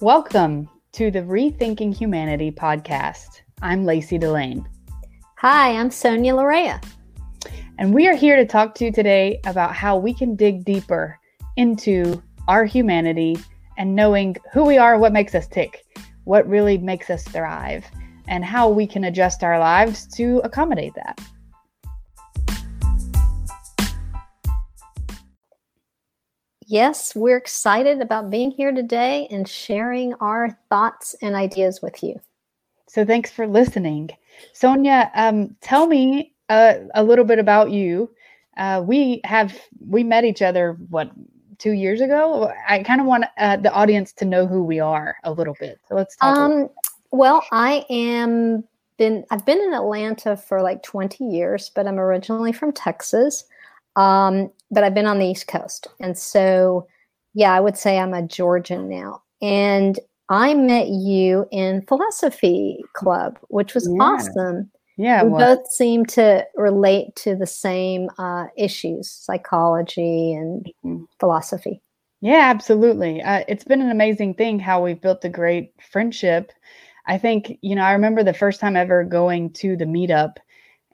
Welcome to the Rethinking Humanity podcast. I'm Lacey Delane. Hi, I'm Sonia Larea. And we are here to talk to you today about how we can dig deeper into our humanity and knowing who we are, what makes us tick, what really makes us thrive, and how we can adjust our lives to accommodate that. Yes, we're excited about being here today and sharing our thoughts and ideas with you. So, thanks for listening. Sonia, um, tell me uh, a little bit about you. Uh, we have we met each other what two years ago. I kind of want uh, the audience to know who we are a little bit. So let's talk. Um, well, I am been I've been in Atlanta for like 20 years, but I'm originally from Texas. Um, but I've been on the East Coast. And so, yeah, I would say I'm a Georgian now. And I met you in philosophy club, which was yeah. awesome. Yeah, we both seem to relate to the same uh, issues, psychology and mm-hmm. philosophy. Yeah, absolutely. Uh, it's been an amazing thing how we've built a great friendship. I think you know I remember the first time ever going to the meetup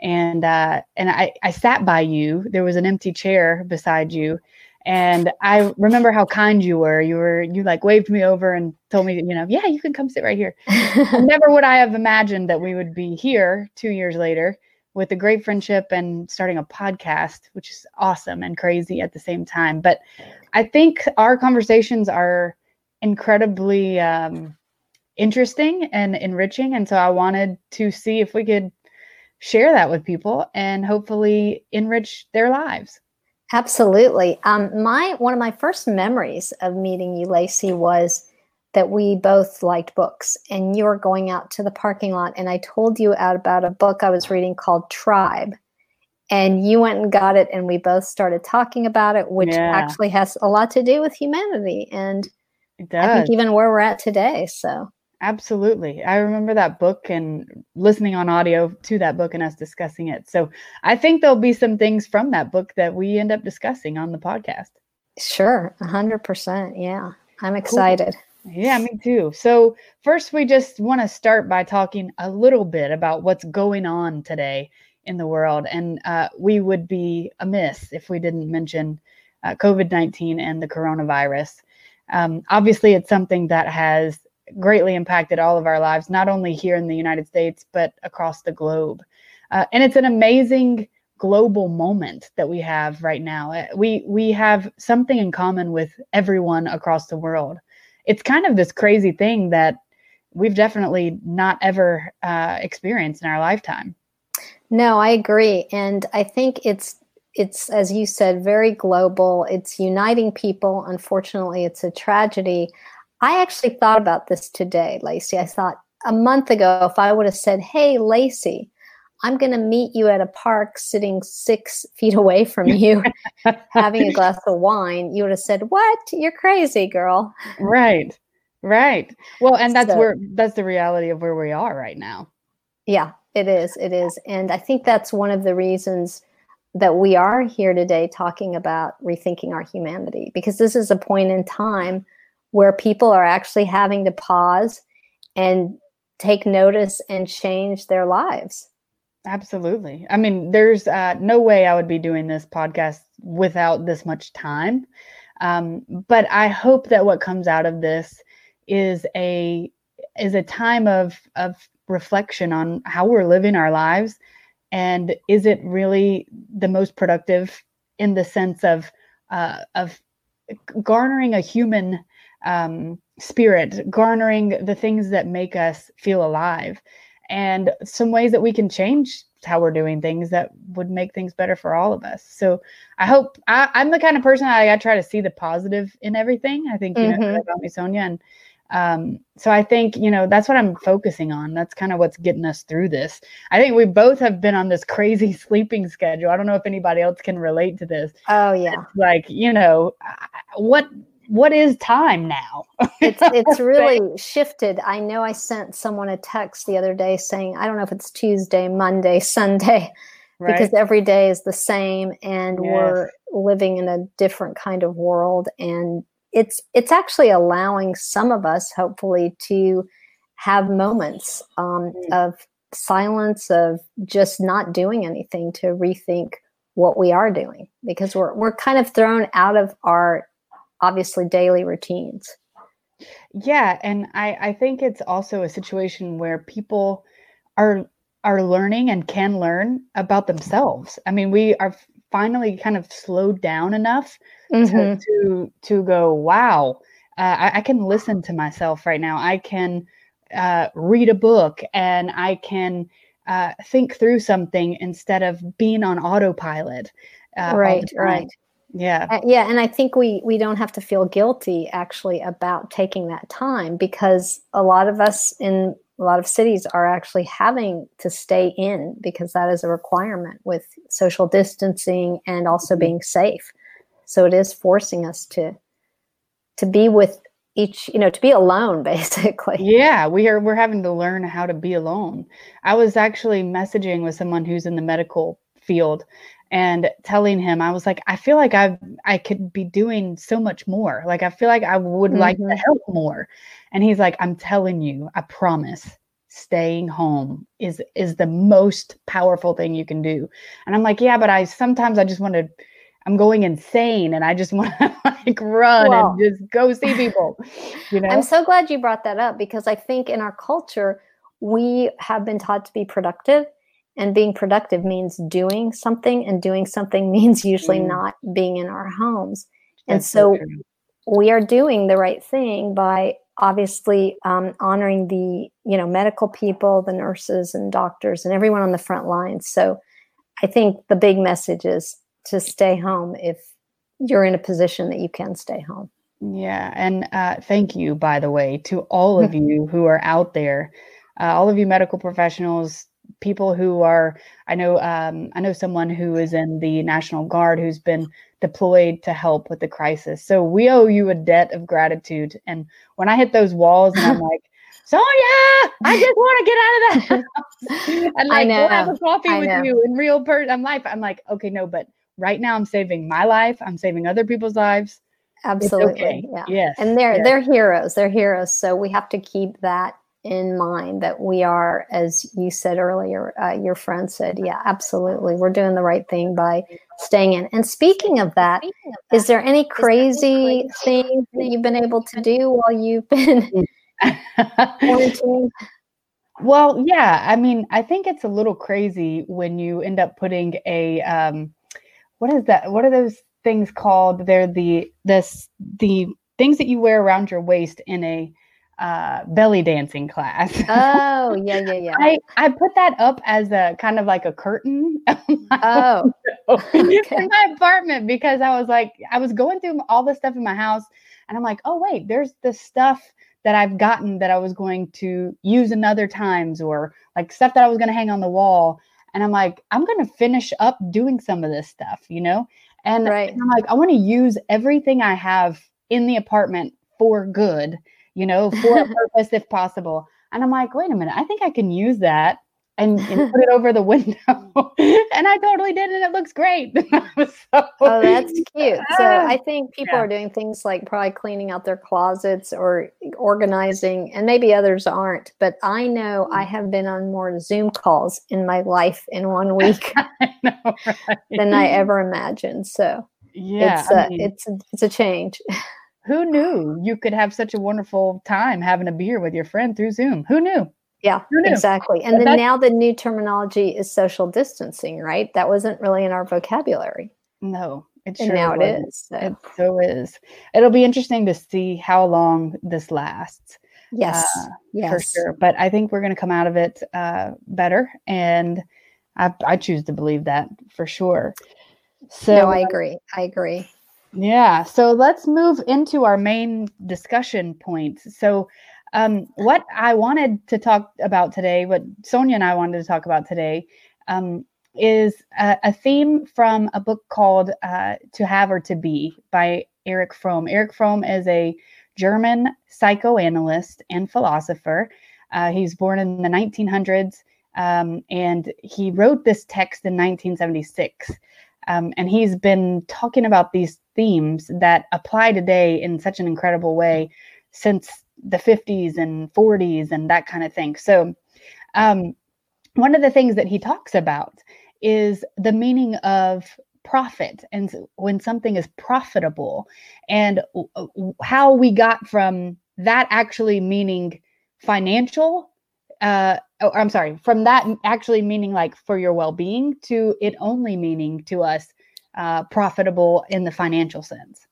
and uh, and I, I sat by you. There was an empty chair beside you, and I remember how kind you were. You were you like waved me over and told me, you know, yeah, you can come sit right here. Never would I have imagined that we would be here two years later with a great friendship and starting a podcast, which is awesome and crazy at the same time. But I think our conversations are incredibly um, interesting and enriching, and so I wanted to see if we could share that with people and hopefully enrich their lives. Absolutely. Um, my one of my first memories of meeting you, Lacey, was that we both liked books, and you were going out to the parking lot, and I told you out about a book I was reading called Tribe, and you went and got it, and we both started talking about it, which yeah. actually has a lot to do with humanity, and I think even where we're at today. So Absolutely. I remember that book and listening on audio to that book and us discussing it. So I think there'll be some things from that book that we end up discussing on the podcast. Sure. 100%. Yeah. I'm excited. Cool. Yeah, me too. So, first, we just want to start by talking a little bit about what's going on today in the world. And uh, we would be amiss if we didn't mention uh, COVID 19 and the coronavirus. Um, obviously, it's something that has greatly impacted all of our lives, not only here in the United States, but across the globe. Uh, and it's an amazing global moment that we have right now. Uh, we we have something in common with everyone across the world. It's kind of this crazy thing that we've definitely not ever uh, experienced in our lifetime. No, I agree, and I think it's it's as you said very global. It's uniting people. Unfortunately, it's a tragedy. I actually thought about this today, Lacey. I thought a month ago, if I would have said, Hey, Lacey, I'm going to meet you at a park sitting six feet away from you, having a glass of wine, you would have said, What? You're crazy, girl. Right. Right. Well, and that's so, where that's the reality of where we are right now. Yeah, it is. It is. And I think that's one of the reasons that we are here today talking about rethinking our humanity because this is a point in time where people are actually having to pause and take notice and change their lives. Absolutely. I mean, there's uh, no way I would be doing this podcast without this much time. Um, but I hope that what comes out of this is a is a time of of reflection on how we're living our lives, and is it really the most productive in the sense of uh, of garnering a human um, spirit, garnering the things that make us feel alive, and some ways that we can change how we're doing things that would make things better for all of us. So I hope I, am the kind of person I, I, try to see the positive in everything. I think you mm-hmm. know about me, Sonia, and um, so I think you know that's what I'm focusing on. That's kind of what's getting us through this. I think we both have been on this crazy sleeping schedule. I don't know if anybody else can relate to this. Oh yeah, it's like you know what what is time now? it's it's really shifted. I know I sent someone a text the other day saying, I don't know if it's Tuesday, Monday, Sunday, right. because every day is the same and yes. we're living in a different kind of world and it's it's actually allowing some of us, hopefully, to have moments um, mm. of silence, of just not doing anything to rethink what we are doing because we're we're kind of thrown out of our obviously daily routines. Yeah, and I I think it's also a situation where people are are learning and can learn about themselves. I mean, we are finally kind of slowed down enough mm-hmm. to, to to go, wow, uh, I, I, can listen to myself right now. I can uh, read a book and I can uh, think through something instead of being on autopilot. Uh, right, right. Yeah. Uh, yeah, and I think we we don't have to feel guilty actually about taking that time because a lot of us in a lot of cities are actually having to stay in because that is a requirement with social distancing and also mm-hmm. being safe. So it is forcing us to to be with each you know to be alone basically yeah we are we're having to learn how to be alone i was actually messaging with someone who's in the medical field and telling him i was like i feel like i i could be doing so much more like i feel like i would mm-hmm. like to mm-hmm. help more and he's like i'm telling you i promise staying home is is the most powerful thing you can do and i'm like yeah but i sometimes i just want to I'm going insane and I just want to like run well, and just go see people. You know? I'm so glad you brought that up because I think in our culture, we have been taught to be productive and being productive means doing something and doing something means usually mm. not being in our homes. That's and so, so we are doing the right thing by obviously um, honoring the you know medical people the nurses and doctors and everyone on the front lines so i think the big message is to stay home if you're in a position that you can stay home. Yeah. And uh, thank you, by the way, to all of you who are out there, uh, all of you medical professionals, people who are, I know, um, I know someone who is in the National Guard who's been deployed to help with the crisis. So we owe you a debt of gratitude. And when I hit those walls and I'm like, Sonia, I just want to get out of that house and like go have a coffee I with know. you in real person. Life. I'm like, okay, no, but right now I'm saving my life. I'm saving other people's lives. Absolutely. Okay. Yeah. Yes. And they're yes. they're heroes. They're heroes. So we have to keep that in mind that we are, as you said earlier, uh, your friend said, yeah, absolutely. We're doing the right thing by staying in. And speaking of that, speaking of that is there any crazy, crazy things that you've been able to do while you've been quarantined? Well, yeah. I mean, I think it's a little crazy when you end up putting a um, what is that? What are those things called? They're the this the things that you wear around your waist in a uh, belly dancing class. Oh, yeah, yeah, yeah. I, I put that up as a kind of like a curtain. oh, okay. in my apartment because I was like, I was going through all the stuff in my house and I'm like, oh, wait, there's the stuff that I've gotten that I was going to use in other times or like stuff that I was going to hang on the wall. And I'm like, I'm going to finish up doing some of this stuff, you know? And, right. and I'm like, I want to use everything I have in the apartment for good, you know, for a purpose if possible. And I'm like, wait a minute, I think I can use that and, and put it over the window. and I totally did, and it looks great. so, oh, that's cute. So I think people yeah. are doing things like probably cleaning out their closets or organizing, and maybe others aren't. But I know I mm. have been on more Zoom calls in my life in one week I know, right? than I ever imagined. So yeah, it's a, mean, it's a, it's a change. Who knew you could have such a wonderful time having a beer with your friend through Zoom? Who knew? Yeah, exactly. And then now the new terminology is social distancing, right? That wasn't really in our vocabulary. No, it sure and now wasn't. it is. So. It so is. It'll be interesting to see how long this lasts. Yes, uh, yes, for sure. But I think we're going to come out of it uh, better, and I, I choose to believe that for sure. So no, I agree. I agree. Yeah. So let's move into our main discussion points. So um, what I wanted to talk about today, what Sonia and I wanted to talk about today, um, is a, a, theme from a book called uh, To Have or to Be by Erich Fromm. Erich Fromm is a German psychoanalyst and philosopher. Uh, he's born in the 1900s um, and he wrote this text in 1976. Um, and he's been talking about these themes that apply today in such an incredible way since the 50s and 40s and that kind of thing. So, um, one of the things that he talks about is the meaning of profit and when something is profitable and how we got from that actually meaning financial uh oh, i'm sorry from that actually meaning like for your well-being to it only meaning to us uh profitable in the financial sense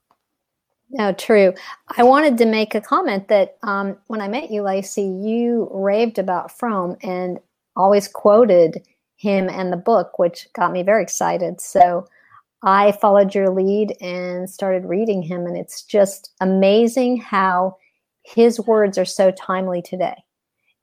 no, true. I wanted to make a comment that um, when I met you, Lacey, you raved about Fromm and always quoted him and the book, which got me very excited. So I followed your lead and started reading him, and it's just amazing how his words are so timely today.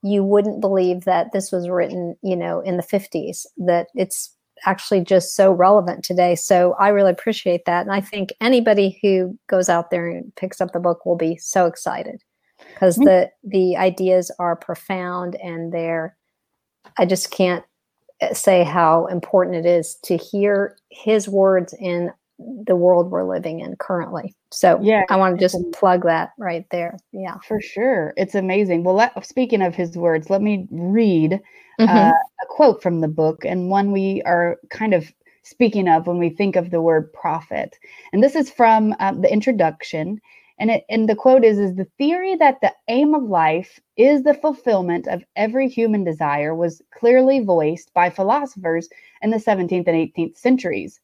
You wouldn't believe that this was written, you know, in the 50s, that it's actually just so relevant today. So I really appreciate that. And I think anybody who goes out there and picks up the book will be so excited because mm-hmm. the the ideas are profound and they're I just can't eh, say how important it is to hear his words in the world we're living in currently. So yeah, I want to just plug that right there. Yeah, for sure. It's amazing. Well, let, speaking of his words, let me read uh, mm-hmm. uh, a quote from the book and one we are kind of speaking of when we think of the word profit. And this is from uh, the introduction. And, it, and the quote is, is the theory that the aim of life is the fulfillment of every human desire was clearly voiced by philosophers in the 17th and 18th centuries.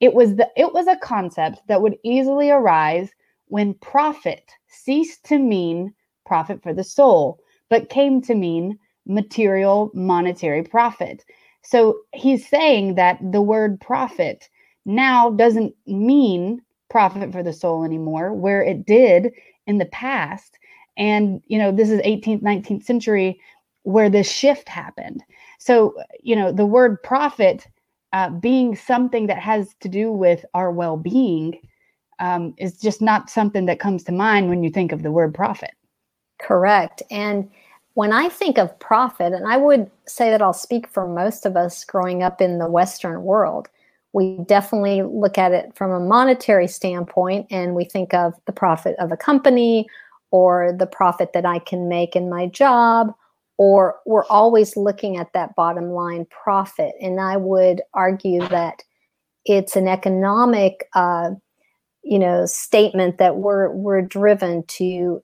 It was the it was a concept that would easily arise when profit ceased to mean profit for the soul, but came to mean material monetary profit. So he's saying that the word profit now doesn't mean profit for the soul anymore, where it did in the past. And, you know, this is 18th, 19th century where this shift happened. So, you know, the word profit uh, being something that has to do with our well being um, is just not something that comes to mind when you think of the word profit. Correct. And when I think of profit, and I would say that I'll speak for most of us growing up in the Western world, we definitely look at it from a monetary standpoint and we think of the profit of a company or the profit that I can make in my job, or we're always looking at that bottom line profit. And I would argue that it's an economic, uh, you know, statement that we're we're driven to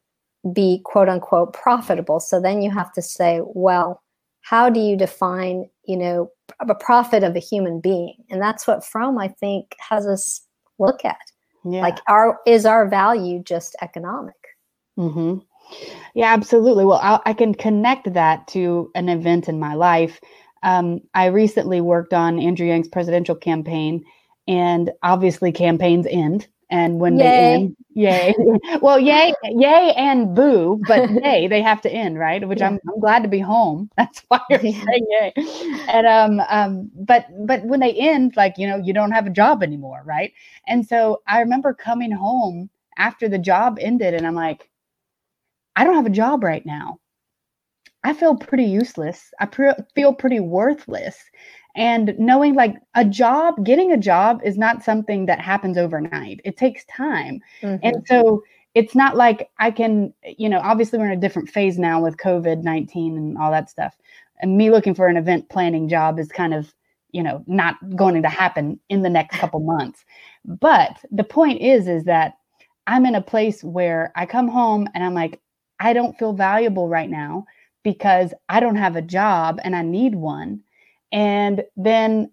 be quote unquote profitable. So then you have to say, well, how do you define, you know, a profit of a human being? And that's what Fromm, I think, has us look at. Yeah. Like, our is our value just economic? Mm-hmm. Yeah, absolutely. Well, I, I, can connect that to an event in my life. Um, I recently worked on Andrew Yang's presidential campaign, and obviously campaigns end and when yay. they end, yay. well, yay, yay, and boo, but yay, they have to end, right? Which yeah. I'm, I'm glad to be home. That's why you're saying yay. And um, um, but but when they end, like you know, you don't have a job anymore, right? And so I remember coming home after the job ended, and I'm like, I don't have a job right now. I feel pretty useless. I pre- feel pretty worthless and knowing like a job getting a job is not something that happens overnight it takes time mm-hmm. and so it's not like i can you know obviously we're in a different phase now with covid-19 and all that stuff and me looking for an event planning job is kind of you know not going to happen in the next couple months but the point is is that i'm in a place where i come home and i'm like i don't feel valuable right now because i don't have a job and i need one. And then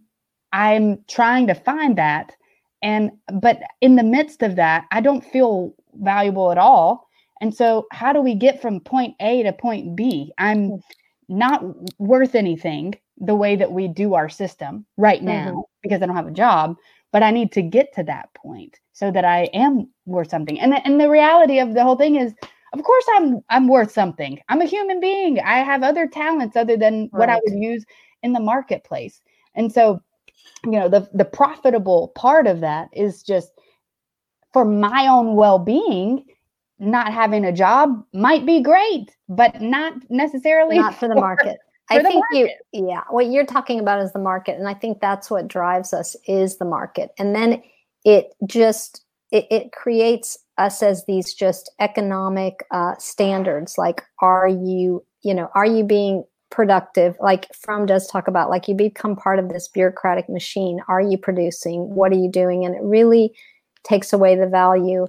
i'm trying to find that. And but in the midst of that i don't feel valuable at all. And so how do we get from point a to point b? I'm not worth anything the way that we do our system right now mm-hmm. because i don't have a job but i need to get to that point so that i am worth something. And the, and the reality of the whole thing is of course i'm i'm worth something i'm a human being i have other talents other than right. what i would use in the marketplace. And so, you know, the the profitable part of that is just for my own well-being, not having a job might be great, but not necessarily not for the market. I think market. you, yeah, what you're talking about is the market. And I think that's what drives us is the market. And then it just, it, it creates us as these just economic uh, standards. Like, are you, you know, are you being productive? Like Fromm does talk about, like you become part of this bureaucratic machine. Are you producing? What are you doing? And it really takes away the value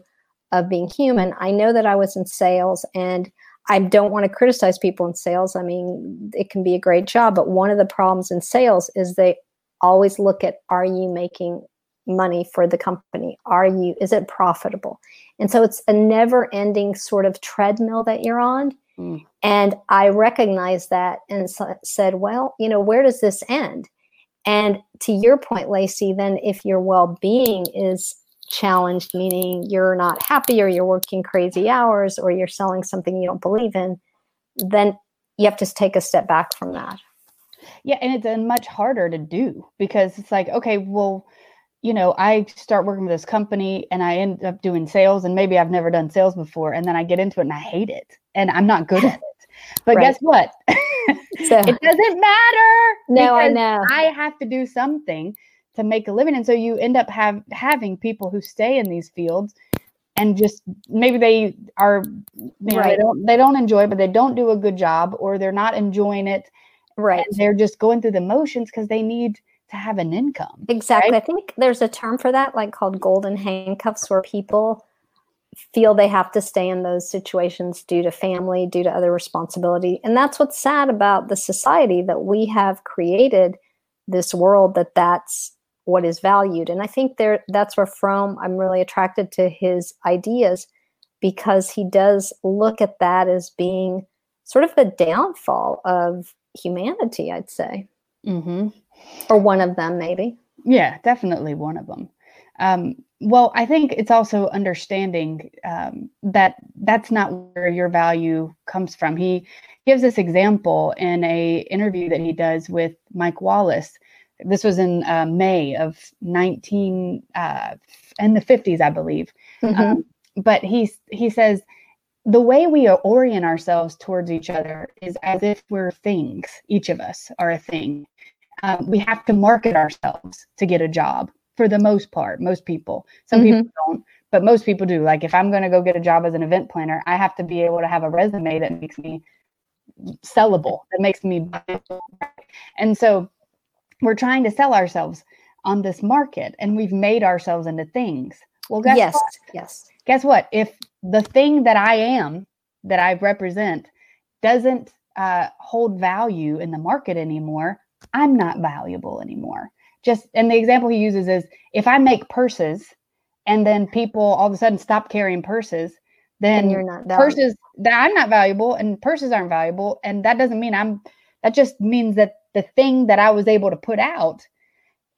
of being human. I know that I was in sales and I don't want to criticize people in sales. I mean, it can be a great job, but one of the problems in sales is they always look at are you making money for the company? Are you is it profitable? And so it's a never-ending sort of treadmill that you're on. Mm. And I recognized that and so, said, well, you know, where does this end? And to your point, Lacey, then if your well-being is challenged, meaning you're not happy or you're working crazy hours or you're selling something you don't believe in, then you have to take a step back from that. Yeah, and it's much harder to do because it's like, okay, well, you know, I start working with this company and I end up doing sales, and maybe I've never done sales before, and then I get into it and I hate it, and I'm not good at it. But right. guess what? so, it doesn't matter. No, I know. I have to do something to make a living and so you end up have having people who stay in these fields and just maybe they are you know, right. they don't they don't enjoy but they don't do a good job or they're not enjoying it right they're just going through the motions because they need to have an income exactly right? i think there's a term for that like called golden handcuffs where people feel they have to stay in those situations due to family due to other responsibility and that's what's sad about the society that we have created this world that that's what is valued. And I think there that's where Fromm I'm really attracted to his ideas because he does look at that as being sort of the downfall of humanity, I'd say. Mm-hmm. Or one of them, maybe. Yeah, definitely one of them. Um, well, I think it's also understanding um, that that's not where your value comes from. He gives this example in a interview that he does with Mike Wallace, this was in uh, May of 19 uh, in the 50s, I believe. Mm-hmm. Um, but he he says the way we orient ourselves towards each other is as if we're things. Each of us are a thing. Um, we have to market ourselves to get a job for the most part. Most people, some mm-hmm. people don't, but most people do. Like if I'm going to go get a job as an event planner, I have to be able to have a resume that makes me sellable, that makes me. And so we're trying to sell ourselves on this market and we've made ourselves into things. Well, guess yes, what? yes. Guess what? If the thing that I am, that I represent, doesn't uh, hold value in the market anymore, I'm not valuable anymore. Just and the example he uses is if I make purses and then people all of a sudden stop carrying purses, then and you're not valuable. purses that I'm not valuable and purses aren't valuable, and that doesn't mean I'm. That just means that the thing that I was able to put out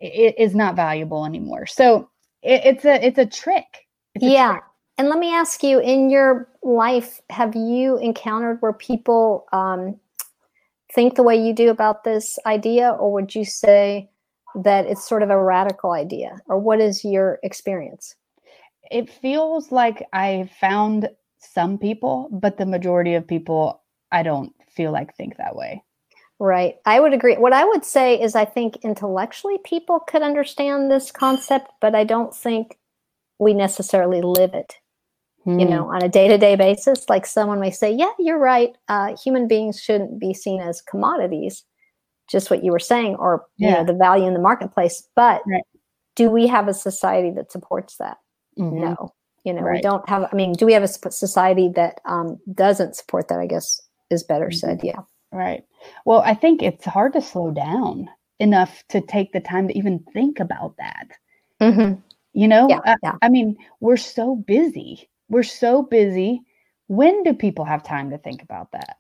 is not valuable anymore. So it, it's a it's a trick. It's a yeah. Trick. And let me ask you, in your life, have you encountered where people um, think the way you do about this idea, or would you say that it's sort of a radical idea, or what is your experience? It feels like I found some people, but the majority of people I don't feel like think that way. Right. I would agree. What I would say is I think intellectually people could understand this concept, but I don't think we necessarily live it. Hmm. You know, on a day-to-day basis, like someone may say, "Yeah, you're right. Uh, human beings shouldn't be seen as commodities." Just what you were saying, or yeah. you know, the value in the marketplace. But right. do we have a society that supports that? Mm-hmm. No. You know, right. we don't have. I mean, do we have a society that um, doesn't support that? I guess is better mm-hmm. said. Yeah. Right. Well, I think it's hard to slow down enough to take the time to even think about that. Mm-hmm. You know, yeah, uh, yeah. I mean, we're so busy. We're so busy. When do people have time to think about that?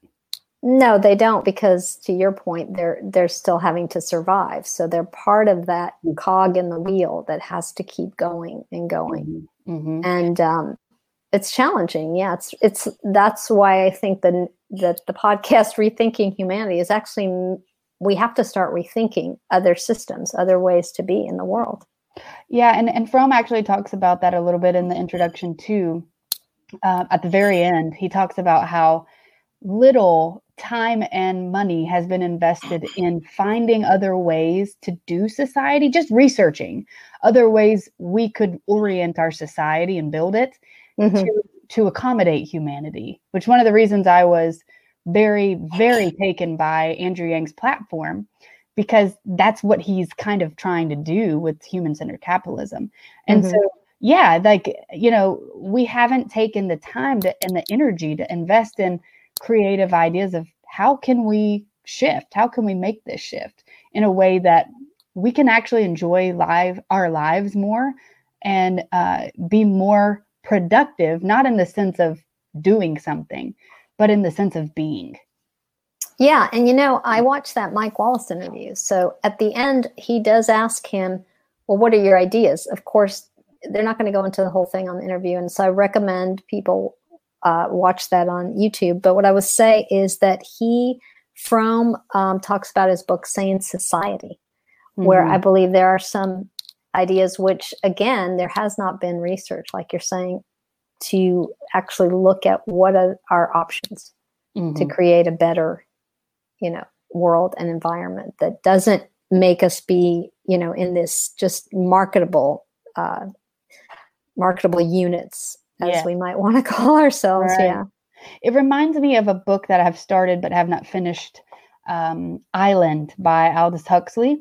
No, they don't because to your point, they're they're still having to survive. So they're part of that mm. cog in the wheel that has to keep going and going. Mm-hmm. Mm-hmm. And um, it's challenging. Yeah, it's it's that's why I think the that the podcast rethinking humanity is actually we have to start rethinking other systems, other ways to be in the world. Yeah, and and Fromm actually talks about that a little bit in the introduction too. Uh, at the very end, he talks about how little time and money has been invested in finding other ways to do society, just researching other ways we could orient our society and build it mm-hmm. to, to accommodate humanity, which one of the reasons I was very, very taken by Andrew Yang's platform because that's what he's kind of trying to do with human centered capitalism. And mm-hmm. so, yeah, like, you know, we haven't taken the time to, and the energy to invest in creative ideas of how can we shift? How can we make this shift in a way that we can actually enjoy live our lives more and uh, be more productive, not in the sense of doing something, but in the sense of being. Yeah, and you know, I watched that Mike Wallace interview. So at the end, he does ask him, "Well, what are your ideas?" Of course, they're not going to go into the whole thing on the interview, and so I recommend people uh, watch that on YouTube. But what I would say is that he, Fromm um, talks about his book Sane Society, mm-hmm. where I believe there are some ideas which, again, there has not been research, like you're saying, to actually look at what are our options mm-hmm. to create a better, you know, world and environment that doesn't make us be, you know, in this just marketable, uh, marketable units as yeah. we might want to call ourselves. Right. Yeah. It reminds me of a book that I have started but have not finished um, Island by Aldous Huxley.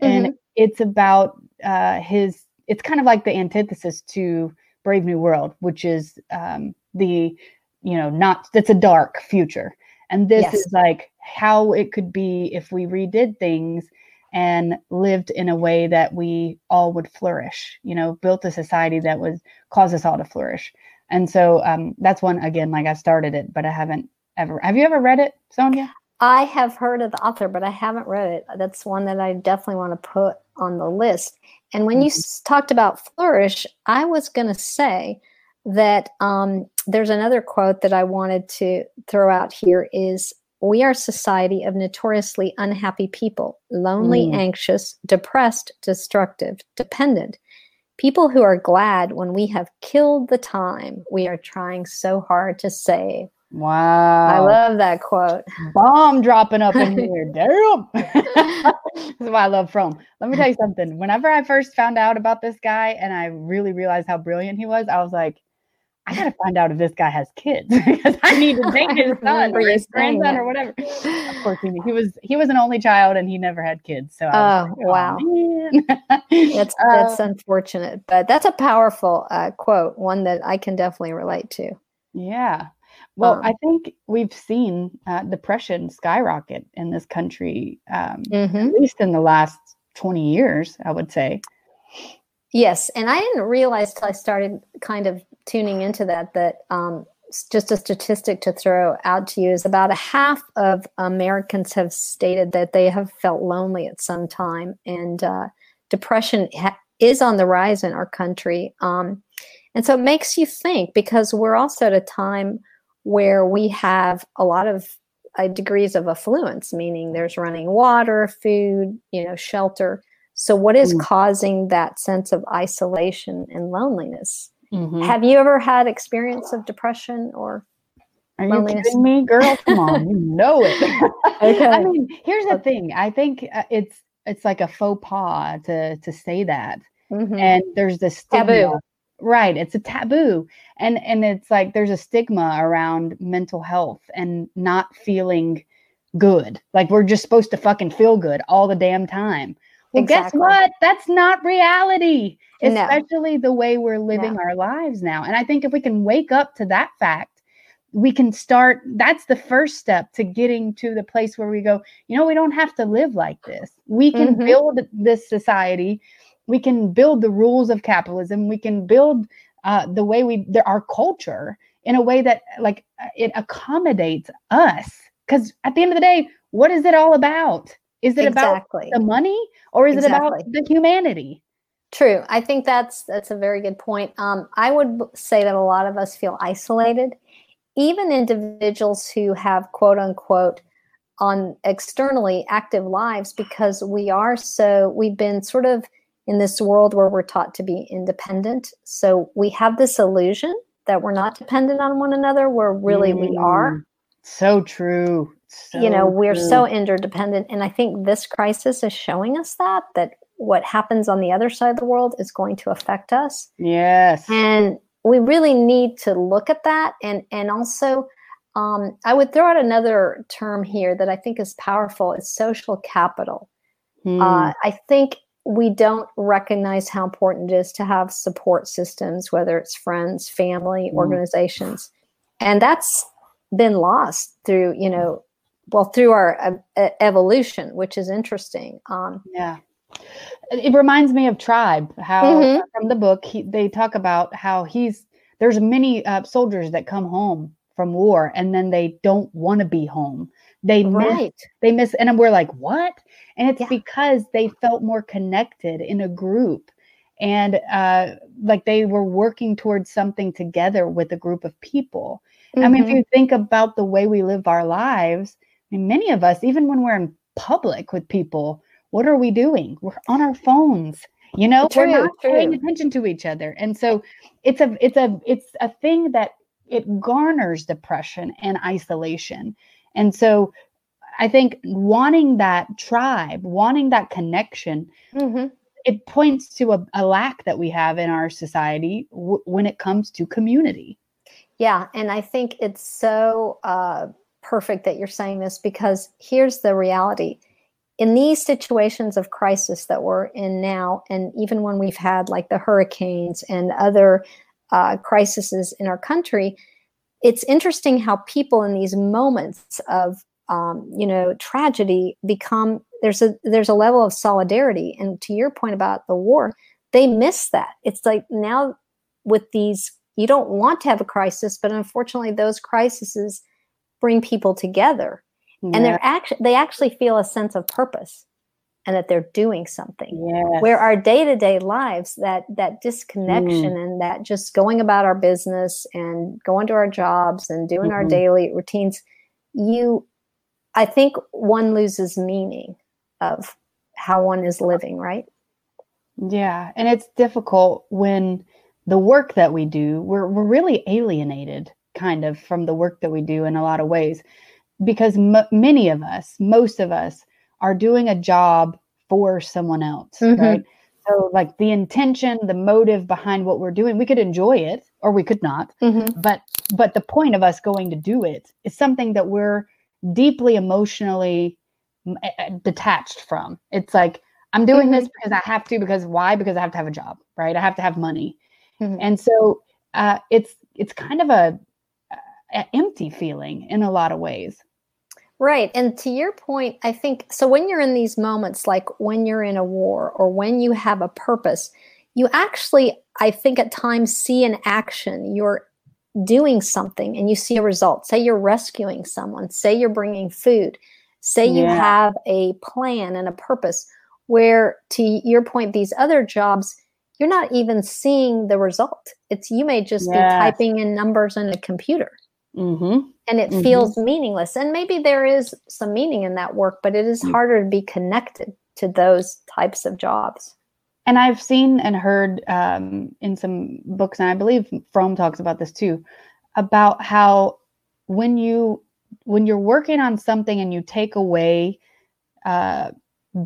And mm-hmm. it's about uh, his, it's kind of like the antithesis to Brave New World, which is um, the, you know, not, that's a dark future. And this yes. is like how it could be if we redid things and lived in a way that we all would flourish, you know, built a society that would cause us all to flourish. And so um, that's one, again, like I started it, but I haven't ever. Have you ever read it, Sonia? I have heard of the author, but I haven't read it. That's one that I definitely want to put on the list. And when mm-hmm. you talked about flourish, I was going to say that um, there's another quote that I wanted to throw out here is we are a society of notoriously unhappy people, lonely, mm. anxious, depressed, destructive, dependent. People who are glad when we have killed the time we are trying so hard to save. Wow. I love that quote. Bomb dropping up in here. Damn. this is why I love Fromm. Let me tell you something. Whenever I first found out about this guy and I really realized how brilliant he was, I was like, I gotta find out if this guy has kids because I need to date his son or his grandson or whatever. Of course, he, he, was he was an only child and he never had kids. So oh like, wow, that's that's uh, unfortunate, but that's a powerful uh, quote, one that I can definitely relate to. Yeah. Well, um, I think we've seen uh, depression skyrocket in this country, um, mm-hmm. at least in the last 20 years, I would say. Yes. And I didn't realize till I started kind of tuning into that that um, just a statistic to throw out to you is about a half of Americans have stated that they have felt lonely at some time, and uh, depression ha- is on the rise in our country. Um, and so it makes you think because we're also at a time where we have a lot of uh, degrees of affluence, meaning there's running water, food, you know, shelter. So, what is mm. causing that sense of isolation and loneliness? Mm-hmm. Have you ever had experience of depression or are you kidding me, girl? Come on, you know it. okay. I mean, here's the thing. I think uh, it's it's like a faux pas to to say that, mm-hmm. and there's this stigma. taboo. Right, it's a taboo, and and it's like there's a stigma around mental health and not feeling good. Like we're just supposed to fucking feel good all the damn time. Well, exactly. guess what? That's not reality, especially no. the way we're living no. our lives now. And I think if we can wake up to that fact, we can start. That's the first step to getting to the place where we go, you know, we don't have to live like this. We can mm-hmm. build this society. We can build the rules of capitalism. We can build uh, the way we, the, our culture in a way that like it accommodates us. Because at the end of the day, what is it all about? Is it exactly. about the money or is exactly. it about the humanity? True. I think that's that's a very good point. Um, I would say that a lot of us feel isolated, even individuals who have quote unquote on externally active lives because we are so we've been sort of in this world where we're taught to be independent. So we have this illusion that we're not dependent on one another where really mm. we are. So true. So you know, we're true. so interdependent. And I think this crisis is showing us that, that what happens on the other side of the world is going to affect us. Yes. And we really need to look at that. And, and also, um, I would throw out another term here that I think is powerful. It's social capital. Hmm. Uh, I think we don't recognize how important it is to have support systems, whether it's friends, family, Mm. organizations, and that's been lost through you know, well, through our uh, evolution, which is interesting. Um, Yeah. It reminds me of Tribe, how Mhm. from the book he, they talk about how he's there's many uh, soldiers that come home from war and then they don't want to be home. They miss right. they miss and we're like, "What?" And it's Yeah. because they felt more connected in a group and uh like they were working towards something together with a group of people. I mean, if Mhm. you think about the way we live our lives, Many of us, even when we're in public with people, what are we doing? We're on our phones. You know, we're True, not paying attention to each other, and so it's a it's a it's a thing that it garners depression and isolation. And so, I think wanting that tribe, wanting that connection, Mhm. it points to a, a lack that we have in our society w- when it comes to community. Yeah, and I think it's so uh, perfect that you're saying this because here's the reality. In these situations of crisis that we're in now, and even when we've had like the hurricanes and other uh, crises in our country, it's interesting how people in these moments of um, you know tragedy become there's a there's a level of solidarity. And to your point about the war, they miss that. It's like now with these you don't want to have a crisis but unfortunately those crises bring people together. And they're actually they actually feel a sense of purpose and that they're doing something. Yes. where our day-to-day lives that that disconnection and that just going about our business and going to our jobs and doing our Mhm. daily routines you i think one loses meaning of how one is living right? Yeah, and it's difficult when the work that we do, we're we're really alienated kind of from the work that we do in a lot of ways because m- many of us, most of us are doing a job for someone else, Mhm. right? So like the intention, the motive behind what we're doing, we could enjoy it or we could not. But but the point of us going to do it is something that we're deeply emotionally m- detached from. It's like I'm doing this because I have to. Because why? Because I have to have a job, right? I have to have money, Mhm. and so uh, it's it's kind of a empty feeling in a lot of ways. Right. And to your point, I think so when you're in these moments, like when you're in a war or when you have a purpose, you actually, I think at times see an action. You're doing something and you see a result. Say you're rescuing someone, say you're bringing food, say you have a plan and a purpose. Where to your point, these other jobs, you're not even seeing the result. It's you may just be typing in numbers in a computer Mm-hmm. and it Mhm. feels meaningless. And maybe there is some meaning in that work, but it is Mm. harder to be connected to those types of jobs. And I've seen and heard um, in some books, and I believe Fromm talks about this too, about how when you when you're working on something and you take away uh,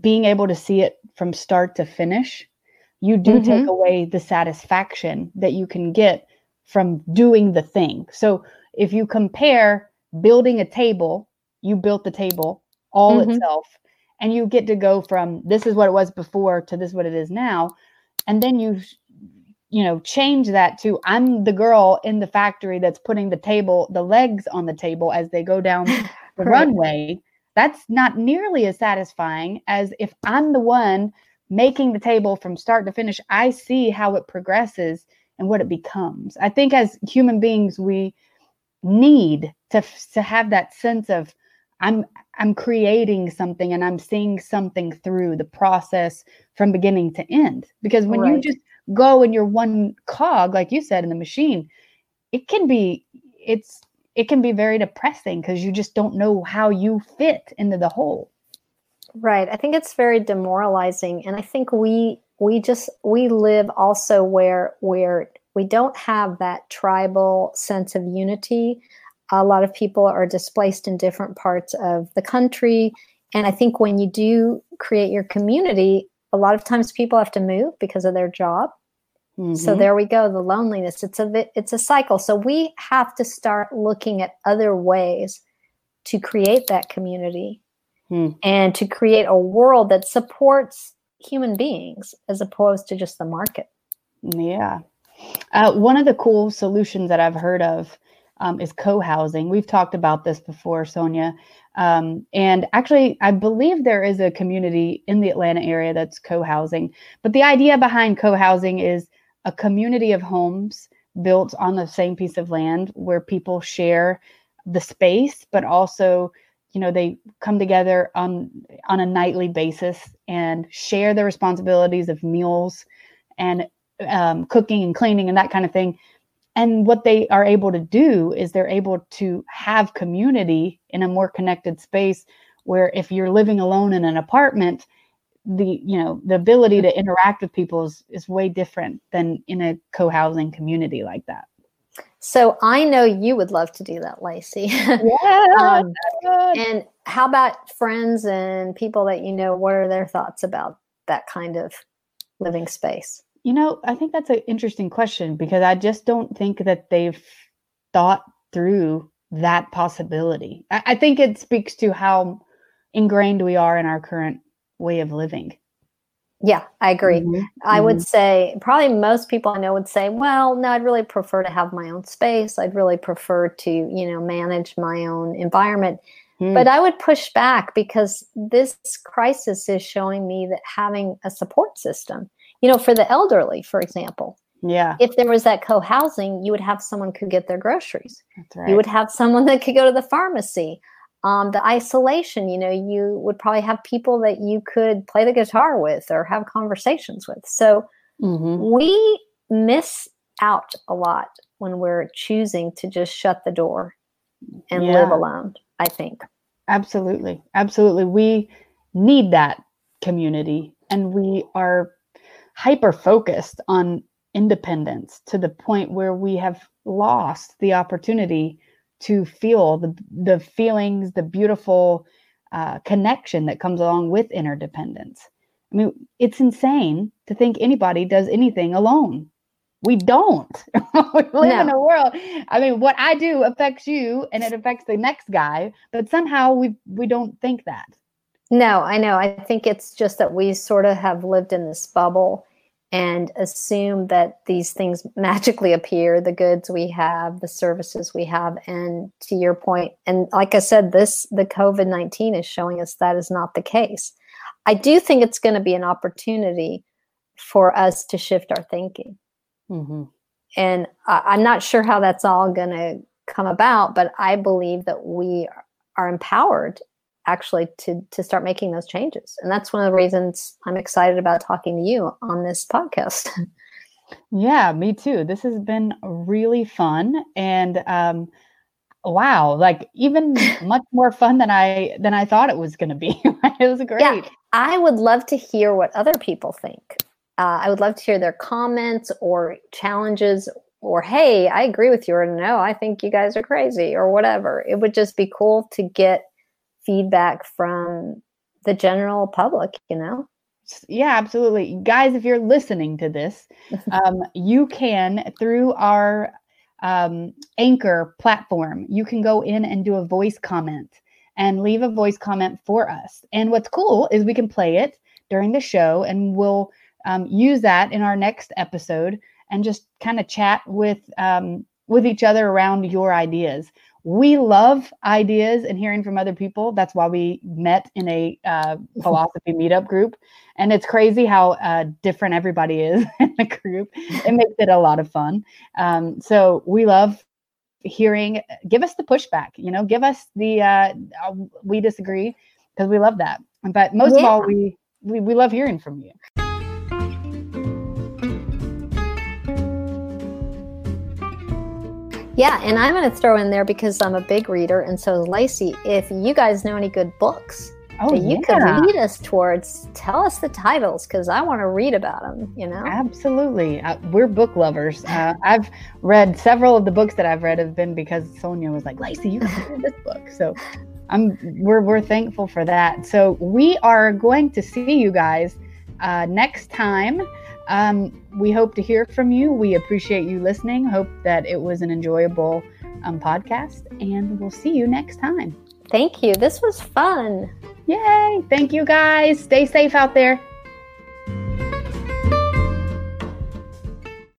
being able to see it from start to finish, you do take Mhm. away the satisfaction that you can get from doing the thing. So if you compare building a table, you built the table all Mhm. itself, and you get to go from this is what it was before to this is what it is now, and then you you know change that to I'm the girl in the factory that's putting the table the legs on the table as they go down the Right. runway. That's not nearly as satisfying as if I'm the one making the table from start to finish. I see how it progresses and what it becomes. I think as human beings, we need to to have that sense of I'm I'm creating something and I'm seeing something through the process from beginning to end. Because when you just go and you're one cog, like you said in the machine, it can be it's it can be very depressing because you just don't know how you fit into the whole. Right. I think it's very demoralizing. And I think we we just we live also where where we don't have that tribal sense of unity. A lot of people are displaced in different parts of the country. And I think when you do create your community, a lot of times people have to move because of their job. Mm-hmm. So there we go, the loneliness. It's a it's a cycle. So we have to start looking at other ways to create that community hmm. and to create a world that supports human beings as opposed to just the market. Yeah. Uh, one of the cool solutions that I've heard of um, is co-housing. We've talked about this before, Sonia. Um, and actually, I believe there is a community in the Atlanta area that's co-housing. But the idea behind co-housing is a community of homes built on the same piece of land where people share the space, but also, you know, they come together on on a nightly basis and share the responsibilities of meals and um, cooking and cleaning and that kind of thing. And what they are able to do is they're able to have community in a more connected space where if you're living alone in an apartment, the you know the ability to interact with people is, is way different than in a co-housing community like that. So I know you would love to do that, Lacey. Yeah. um, and how about friends and people that you know? What are their thoughts about that kind of living space? You know, I think that's an interesting question because I just don't think that they've thought through that possibility. I, I think it speaks to how ingrained we are in our current way of living. Yeah, I agree. Mm-hmm. I would mm-hmm. say probably most people I know would say, well, no, I'd really prefer to have my own space. I'd really prefer to, you know, manage my own environment. Mm. But I would push back because this crisis is showing me that having a support system you know, for the elderly, for example. Yeah. If there was that co-housing, you would have someone could get their groceries. That's right. You would have someone that could go to the pharmacy. Um, the isolation, you know, you would probably have people that you could play the guitar with or have conversations with. So mm-hmm. we miss out a lot when we're choosing to just shut the door and yeah. live alone, I think. Absolutely. Absolutely. We need that community and we are hyper focused on independence to the point where we have lost the opportunity to feel the the feelings, the beautiful uh, connection that comes along with interdependence. I mean, it's insane to think anybody does anything alone. We don't. we live no. in a world. I mean, what I do affects you, and it affects the next guy. But somehow we we don't think that. No, I know. I think it's just that we sort of have lived in this bubble and assume that these things magically appear the goods we have, the services we have. And to your point, and like I said, this, the COVID 19 is showing us that is not the case. I do think it's going to be an opportunity for us to shift our thinking. Mm-hmm. And I, I'm not sure how that's all going to come about, but I believe that we are empowered actually to to start making those changes. And that's one of the reasons i'm excited about talking to you on this podcast. Yeah me too. This has been really fun and um wow like even much more fun than i than i thought it was going to be it was great. Yeah, i would love to hear what other people think. Uh, i would love to hear their comments or challenges or hey i agree with you or no i think you guys are crazy or whatever. It would just be cool to get feedback from the general public, you know? Yeah, absolutely. Guys, if you're listening to this, um, you can, through our um, Anchor platform, you can go in and do a voice comment and leave a voice comment for us. And what's cool is we can play it during the show and we'll um, use that in our next episode and just kind of chat with um, with each other around your ideas we love ideas and hearing from other people. That's why we met in a uh, philosophy meetup group. And it's crazy how uh, different everybody is in the group. It makes it a lot of fun. Um, so we love hearing, give us the pushback, you know, give us the, uh, uh we disagree because we love that. But most yeah. of all, we, we, we love hearing from you. Yeah, and I'm going to throw in there because I'm a big reader. And so, Lacey, if you guys know any good books oh, that you yeah. could lead us towards. Tell us the titles because I want to read about them. You know, absolutely. Uh, we're book lovers. Uh, I've read several of the books that I've read have been because Sonia was like, "Lacey, you can read this book." So I'm we're we're thankful for that. So we are going to see you guys uh, next time. Um, we hope to hear from you. We appreciate you listening. Hope that it was an enjoyable um, podcast, and we'll see you next time. Thank you. This was fun. Yay. Thank you guys. Stay safe out there.